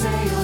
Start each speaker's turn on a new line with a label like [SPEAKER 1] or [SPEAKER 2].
[SPEAKER 1] say